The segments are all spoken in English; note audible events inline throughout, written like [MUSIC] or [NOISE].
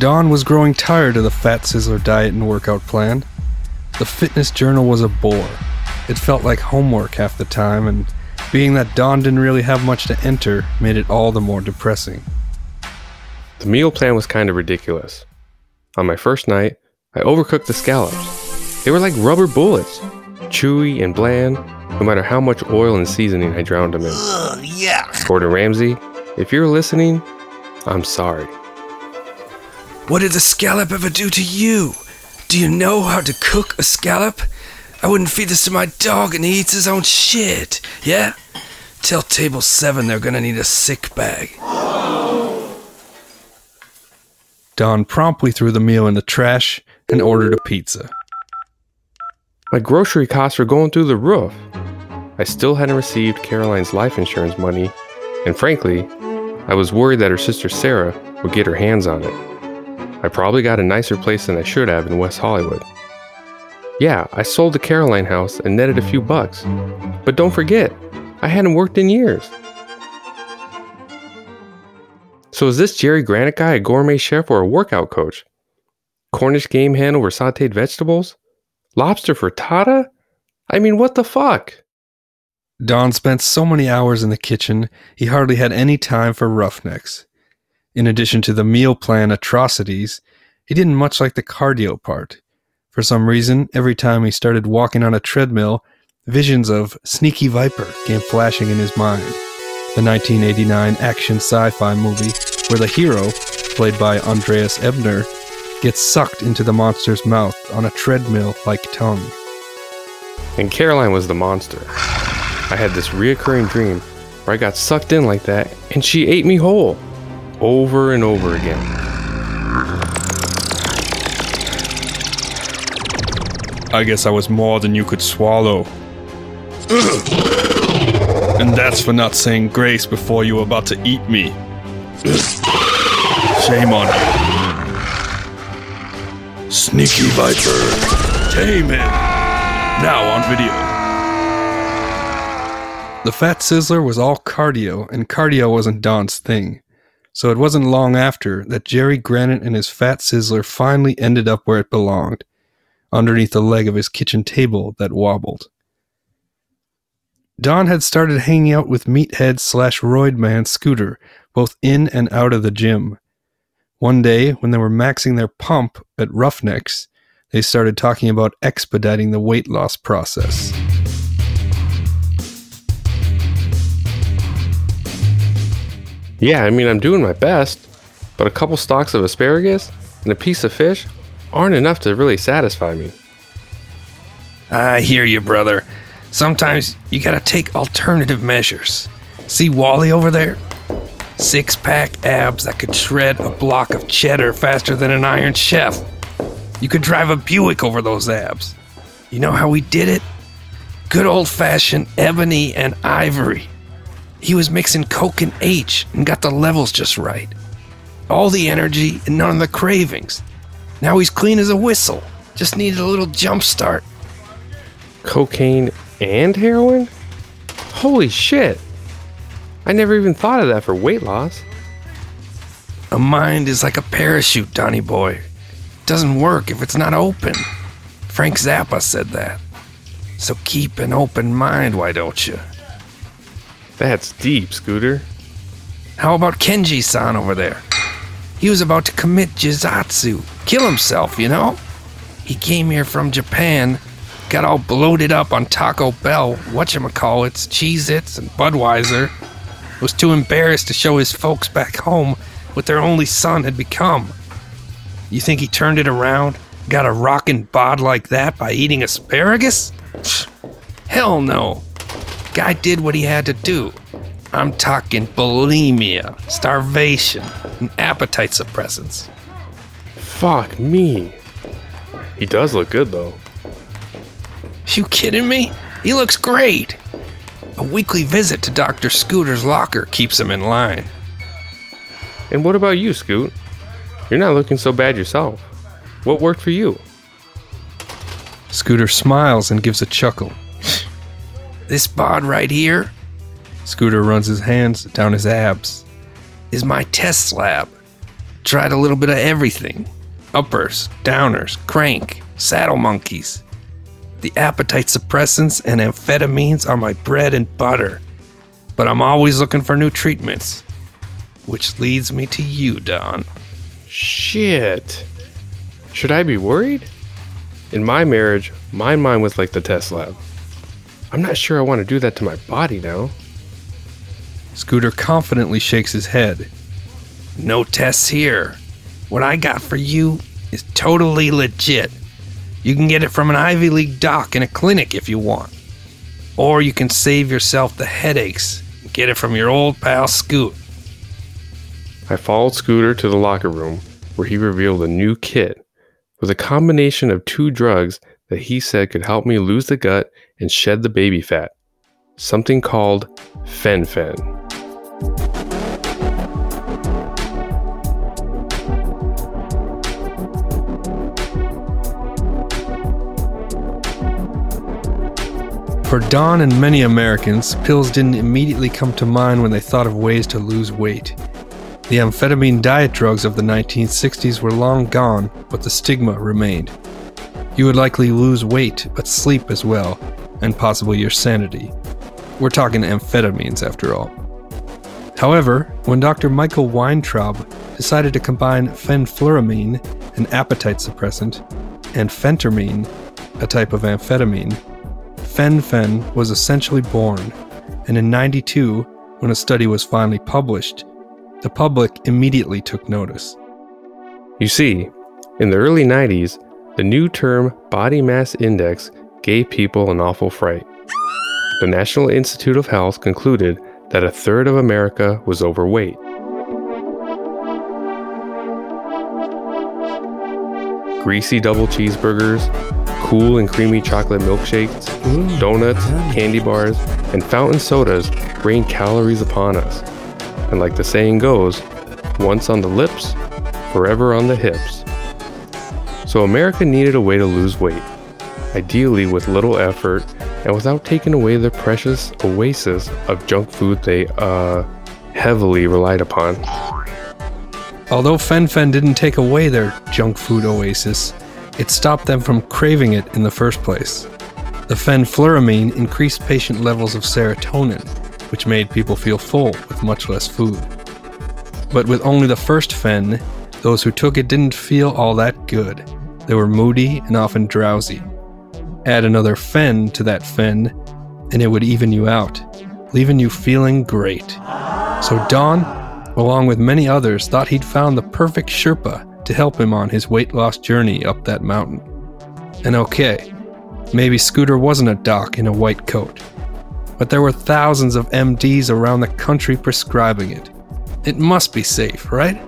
Don was growing tired of the Fat Sizzler diet and workout plan. The fitness journal was a bore. It felt like homework half the time, and being that Don didn't really have much to enter made it all the more depressing. The meal plan was kind of ridiculous. On my first night, I overcooked the scallops. They were like rubber bullets, chewy and bland, no matter how much oil and seasoning I drowned them in. Ugh, yeah. Gordon Ramsay, if you're listening, I'm sorry. What did the scallop ever do to you? Do you know how to cook a scallop? I wouldn't feed this to my dog and he eats his own shit. Yeah? Tell table seven they're gonna need a sick bag. Don promptly threw the meal in the trash and ordered a pizza. My grocery costs were going through the roof. I still hadn't received Caroline's life insurance money, and frankly, I was worried that her sister Sarah would get her hands on it. I probably got a nicer place than I should have in West Hollywood. Yeah, I sold the Caroline house and netted a few bucks. But don't forget, I hadn't worked in years. So is this Jerry Granite guy a gourmet chef or a workout coach? Cornish game hen over sauteed vegetables? Lobster frittata? I mean, what the fuck? Don spent so many hours in the kitchen, he hardly had any time for roughnecks. In addition to the meal plan atrocities, he didn't much like the cardio part. For some reason, every time he started walking on a treadmill, visions of Sneaky Viper came flashing in his mind. The 1989 action sci fi movie where the hero, played by Andreas Ebner, gets sucked into the monster's mouth on a treadmill like tongue. And Caroline was the monster. I had this reoccurring dream where I got sucked in like that and she ate me whole. Over and over again. I guess I was more than you could swallow. and that's for not saying grace before you were about to eat me. Shame on you. Sneaky Viper. Tame him. Now on video. The Fat Sizzler was all cardio, and cardio wasn't Don's thing. So it wasn't long after that Jerry Granite and his Fat Sizzler finally ended up where it belonged underneath the leg of his kitchen table that wobbled. Don had started hanging out with Meathead slash Roid Man Scooter, both in and out of the gym. One day, when they were maxing their pump at Roughnecks, they started talking about expediting the weight loss process. Yeah, I mean, I'm doing my best, but a couple stalks of asparagus and a piece of fish aren't enough to really satisfy me. I hear you, brother. Sometimes you gotta take alternative measures. See Wally over there? Six pack abs that could shred a block of cheddar faster than an Iron Chef. You could drive a Buick over those abs. You know how we did it? Good old fashioned ebony and ivory. He was mixing Coke and H and got the levels just right. All the energy and none of the cravings. Now he's clean as a whistle. Just needed a little jump start. Cocaine and heroin? Holy shit! I never even thought of that for weight loss. A mind is like a parachute, Donny boy. Doesn't work if it's not open. Frank Zappa said that. So keep an open mind, why don't you? That's deep, Scooter. How about Kenji san over there? He was about to commit jizatsu, kill himself, you know? He came here from Japan, got all bloated up on Taco Bell, whatchamacallits, Cheez Its, and Budweiser. Was too embarrassed to show his folks back home what their only son had become. You think he turned it around? Got a rockin' bod like that by eating asparagus? Hell no. Guy did what he had to do. I'm talking bulimia, starvation, and appetite suppressants. Fuck me. He does look good though. You kidding me? He looks great. A weekly visit to Dr. Scooter's locker keeps him in line. And what about you, Scoot? You're not looking so bad yourself. What worked for you? Scooter smiles and gives a chuckle. This bod right here Scooter runs his hands down his abs. is my test slab. Tried a little bit of everything uppers, downers, crank, saddle monkeys. The appetite suppressants and amphetamines are my bread and butter, but I'm always looking for new treatments. Which leads me to you, Don. Shit. Should I be worried? In my marriage, my mind was like the test lab. I'm not sure I want to do that to my body now. Scooter confidently shakes his head. No tests here. What I got for you is totally legit. You can get it from an Ivy League doc in a clinic if you want. Or you can save yourself the headaches and get it from your old pal Scoot. I followed Scooter to the locker room where he revealed a new kit with a combination of two drugs that he said could help me lose the gut and shed the baby fat. Something called Fen-Phen. For Don and many Americans, pills didn't immediately come to mind when they thought of ways to lose weight. The amphetamine diet drugs of the 1960s were long gone, but the stigma remained. You would likely lose weight, but sleep as well, and possibly your sanity. We're talking amphetamines after all. However, when Dr. Michael Weintraub decided to combine fenfluramine, an appetite suppressant, and phentermine, a type of amphetamine, Fen-Phen was essentially born, and in 92, when a study was finally published, the public immediately took notice. You see, in the early 90s, the new term body mass index gave people an awful fright. The National Institute of Health concluded that a third of America was overweight. Greasy double cheeseburgers, cool and creamy chocolate milkshakes, donuts, candy bars, and fountain sodas rain calories upon us. And like the saying goes, once on the lips, forever on the hips. So America needed a way to lose weight, ideally with little effort and without taking away the precious oasis of junk food they uh heavily relied upon. Although Fen-Phen didn't take away their junk food oasis, it stopped them from craving it in the first place. The fenfluramine increased patient levels of serotonin, which made people feel full with much less food. But with only the first fen, those who took it didn't feel all that good. They were moody and often drowsy. Add another fen to that fen, and it would even you out, leaving you feeling great. So Don, along with many others, thought he'd found the perfect Sherpa to help him on his weight loss journey up that mountain. And okay, maybe Scooter wasn't a doc in a white coat, but there were thousands of MDs around the country prescribing it. It must be safe, right?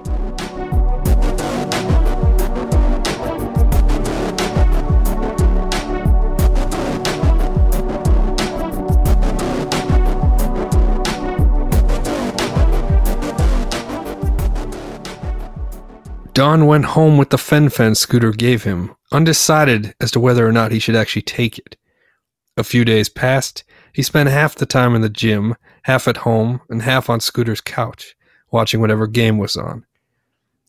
Don went home with the Fen-Phen Scooter gave him, undecided as to whether or not he should actually take it. A few days passed. He spent half the time in the gym, half at home, and half on Scooter's couch, watching whatever game was on.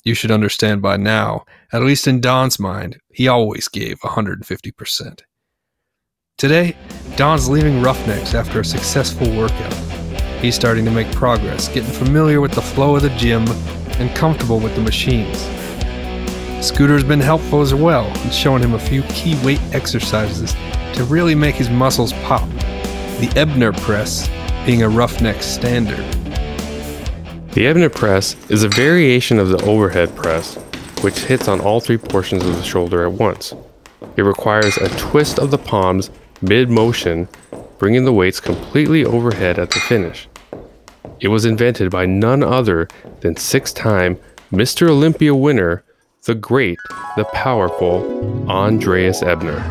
You should understand by now, at least in Don's mind, he always gave 150%. Today, Don's leaving Roughnecks after a successful workout. He's starting to make progress, getting familiar with the flow of the gym and comfortable with the machines. Scooter's been helpful as well in showing him a few key weight exercises to really make his muscles pop. The Ebner press being a roughneck standard. The Ebner press is a variation of the overhead press, which hits on all three portions of the shoulder at once. It requires a twist of the palms mid motion, bringing the weights completely overhead at the finish. It was invented by none other than six time Mr. Olympia winner, the great, the powerful Andreas Ebner.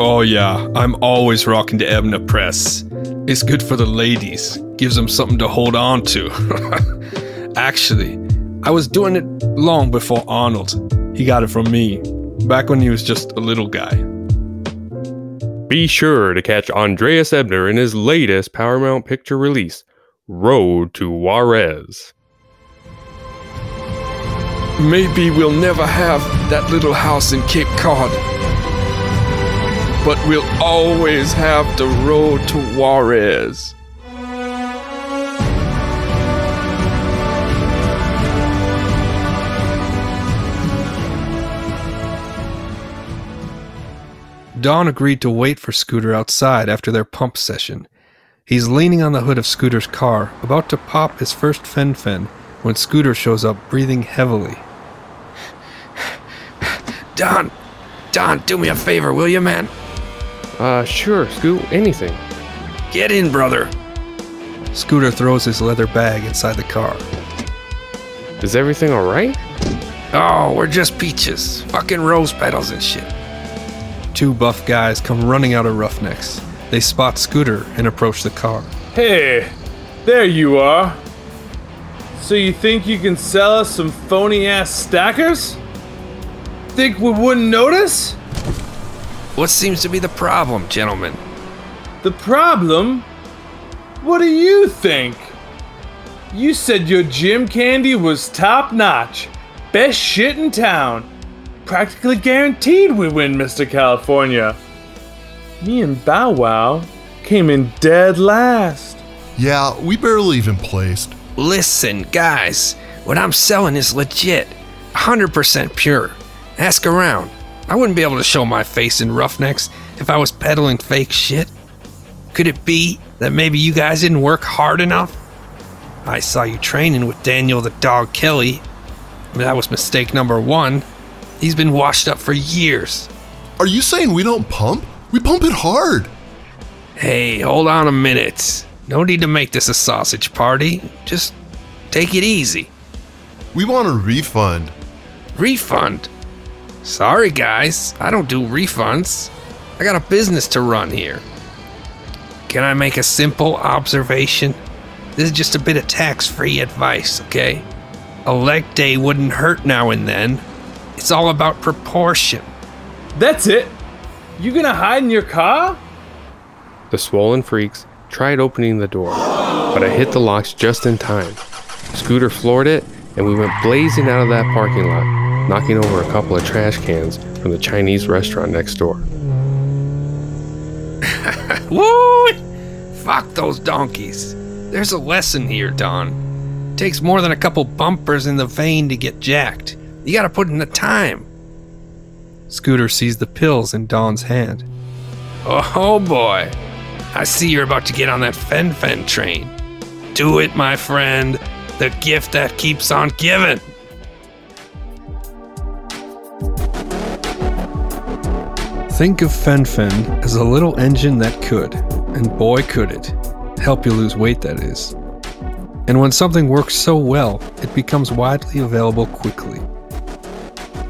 Oh, yeah, I'm always rocking the Ebner press. It's good for the ladies, gives them something to hold on to. [LAUGHS] Actually, I was doing it long before Arnold. He got it from me, back when he was just a little guy. Be sure to catch Andreas Ebner in his latest Paramount picture release, Road to Juarez. Maybe we'll never have that little house in Cape Cod, but we'll always have the road to Juarez. Don agreed to wait for Scooter outside after their pump session. He's leaning on the hood of Scooter's car, about to pop his first fen-phen, when Scooter shows up breathing heavily. Don, Don, do me a favor, will you, man? Uh, sure, Scoot, anything. Get in, brother. Scooter throws his leather bag inside the car. Is everything alright? Oh, we're just peaches. Fucking rose petals and shit. Two buff guys come running out of Roughnecks. They spot Scooter and approach the car. Hey, there you are. So you think you can sell us some phony ass stackers? Think we wouldn't notice? What seems to be the problem, gentlemen? The problem? What do you think? You said your gym candy was top notch, best shit in town. Practically guaranteed we win, Mr. California. Me and Bow Wow came in dead last. Yeah, we barely even placed. Listen, guys, what I'm selling is legit. 100% pure. Ask around. I wouldn't be able to show my face in Roughnecks if I was peddling fake shit. Could it be that maybe you guys didn't work hard enough? I saw you training with Daniel the Dog Kelly. That was mistake number one. He's been washed up for years. Are you saying we don't pump? We pump it hard. Hey, hold on a minute. No need to make this a sausage party. Just take it easy. We want a refund. Refund? Sorry, guys. I don't do refunds. I got a business to run here. Can I make a simple observation? This is just a bit of tax free advice, okay? A leg day wouldn't hurt now and then. It's all about proportion. That's it? You gonna hide in your car? The swollen freaks tried opening the door, but I hit the locks just in time. Scooter floored it, and we went blazing out of that parking lot, knocking over a couple of trash cans from the Chinese restaurant next door. [LAUGHS] Woo! Fuck those donkeys. There's a lesson here, Don. Takes more than a couple bumpers in the vein to get jacked. You gotta put in the time. Scooter sees the pills in Don's hand. Oh boy. I see you're about to get on that Fen-Phen train. Do it, my friend. The gift that keeps on giving. Think of fen-phen as a little engine that could, and boy could it, help you lose weight that is. And when something works so well, it becomes widely available quickly.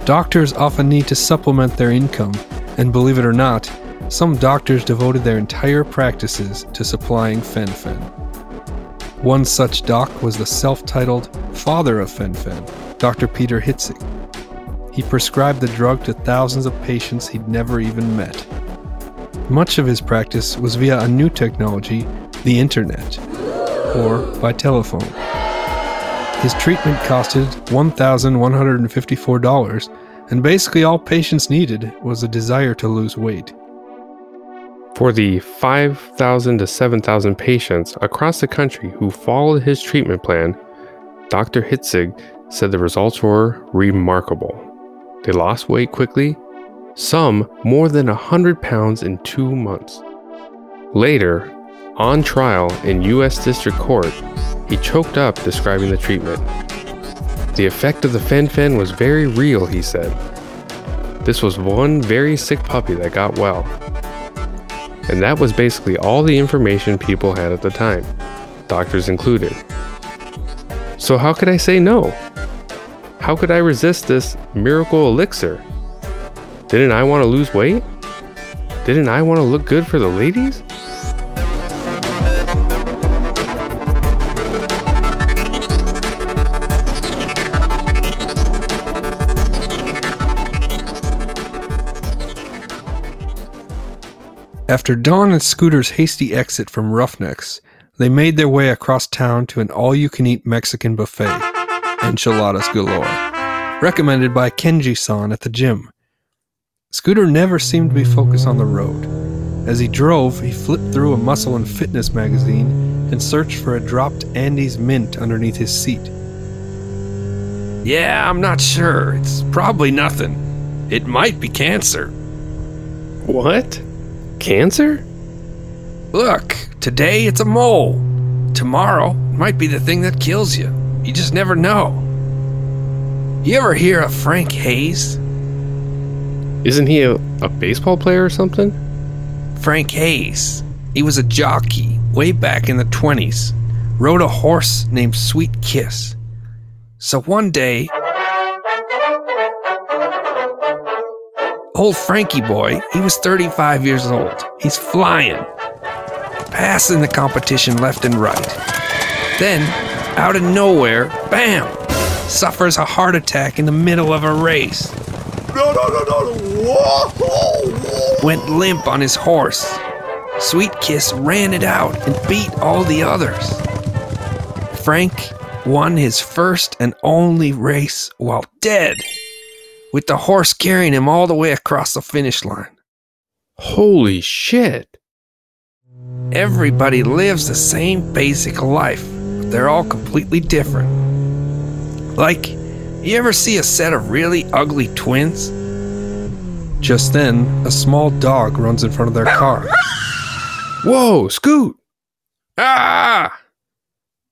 Doctors often need to supplement their income, and believe it or not, some doctors devoted their entire practices to supplying fen-phen. One such doc was the self-titled father of fen-phen, Dr. Peter Hitzig. He prescribed the drug to thousands of patients he'd never even met. Much of his practice was via a new technology, the internet, or by telephone. His treatment costed $1,154, and basically all patients needed was a desire to lose weight. For the 5,000 to 7,000 patients across the country who followed his treatment plan, Dr. Hitzig said the results were remarkable. They lost weight quickly, some more than 100 pounds in two months. Later, on trial in U.S. District Court, he choked up describing the treatment. The effect of the fen-phen was very real, he said. This was one very sick puppy that got well. And that was basically all the information people had at the time, doctors included. So, how could I say no? How could I resist this miracle elixir? Didn't I want to lose weight? Didn't I want to look good for the ladies? After Don and Scooter's hasty exit from Roughnecks, they made their way across town to an all you can eat Mexican buffet, enchiladas galore. recommended by Kenji san at the gym. Scooter never seemed to be focused on the road. As he drove, he flipped through a muscle and fitness magazine and searched for a dropped Andes mint underneath his seat. Yeah, I'm not sure. It's probably nothing. It might be cancer. What? Cancer? Look, today it's a mole. Tomorrow it might be the thing that kills you. You just never know. You ever hear of Frank Hayes? Isn't he a, a baseball player or something? Frank Hayes. He was a jockey way back in the 20s. Rode a horse named Sweet Kiss. So one day, old Frankie boy, he was 35 years old. He's flying, passing the competition left and right. Then, out of nowhere, bam, suffers a heart attack in the middle of a race. No, no, no, no. Whoa, whoa, whoa. went limp on his horse. Sweet Kiss ran it out and beat all the others. Frank won his first and only race while dead, with the horse carrying him all the way across the finish line. Holy shit. Everybody lives the same basic life, but they're all completely different. Like, you ever see a set of really ugly twins? Just then, a small dog runs in front of their car. Whoa, Scoot! Ah!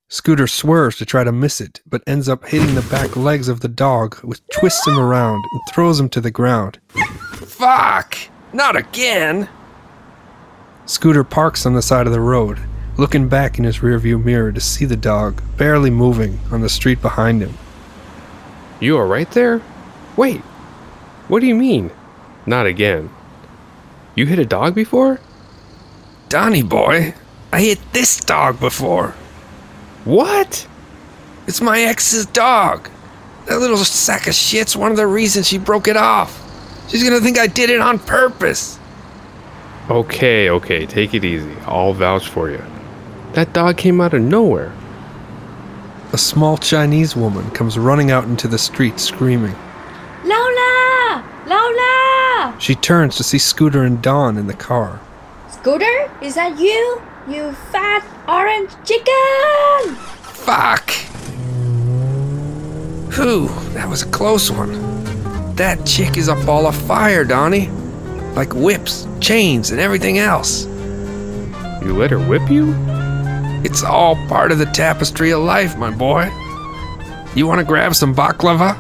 Scooter swerves to try to miss it, but ends up hitting the back legs of the dog, which twists him around and throws him to the ground. Fuck! Not again! Scooter parks on the side of the road, looking back in his rearview mirror to see the dog barely moving on the street behind him. You are right there? Wait, what do you mean? Not again. You hit a dog before? Donnie boy, I hit this dog before. What? It's my ex's dog. That little sack of shit's one of the reasons she broke it off. She's gonna think I did it on purpose. Okay, okay, take it easy. I'll vouch for you. That dog came out of nowhere. A small Chinese woman comes running out into the street screaming. Lola! Lola! She turns to see Scooter and Don in the car. Scooter, is that you? You fat orange chicken! Fuck! Whew, that was a close one. That chick is a ball of fire, Donnie. Like whips, chains, and everything else. You let her whip you? It's all part of the tapestry of life, my boy. You want to grab some baklava?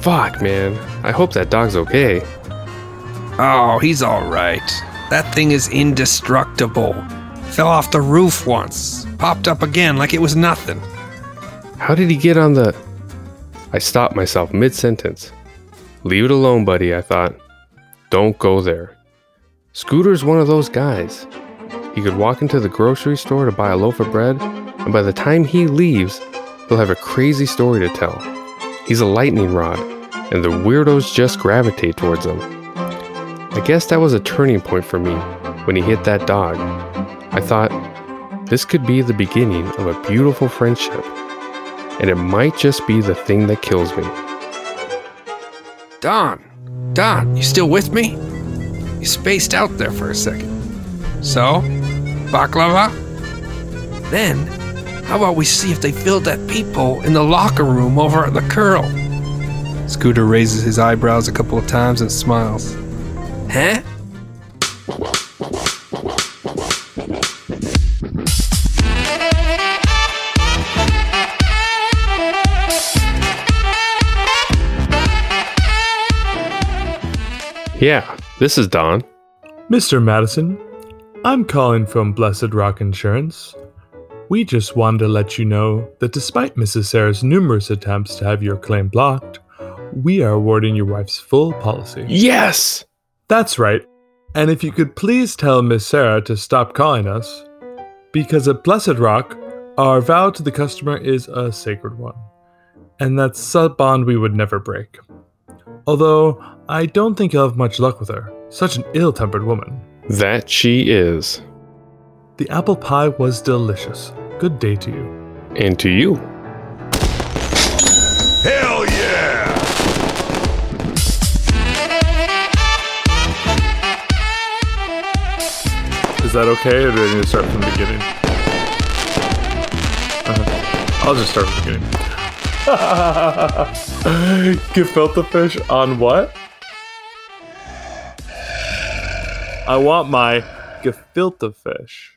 Fuck, man. I hope that dog's okay. Oh, he's all right. That thing is indestructible. Fell off the roof once, popped up again like it was nothing. How did he get on the. I stopped myself mid sentence. Leave it alone, buddy, I thought. Don't go there. Scooter's one of those guys. He could walk into the grocery store to buy a loaf of bread, and by the time he leaves, he'll have a crazy story to tell. He's a lightning rod, and the weirdos just gravitate towards him. I guess that was a turning point for me when he hit that dog. I thought, this could be the beginning of a beautiful friendship, and it might just be the thing that kills me. Don, Don, you still with me? You spaced out there for a second. So, baklava? Then, how about we see if they filled that peephole in the locker room over at the Curl? Scooter raises his eyebrows a couple of times and smiles. Huh? Yeah, this is Don. Mr. Madison, I'm calling from Blessed Rock Insurance. We just wanted to let you know that despite Mrs. Sarah's numerous attempts to have your claim blocked, we are awarding your wife's full policy. Yes! That's right. And if you could please tell Miss Sarah to stop calling us, because at Blessed Rock, our vow to the customer is a sacred one, and that's a bond we would never break. Although, I don't think you'll have much luck with her. Such an ill tempered woman. That she is. The apple pie was delicious. Good day to you. And to you. Hey, Is that okay, or do I need to start from the beginning? Uh-huh. I'll just start from the beginning. [LAUGHS] Gefilte fish on what? I want my gefilte fish.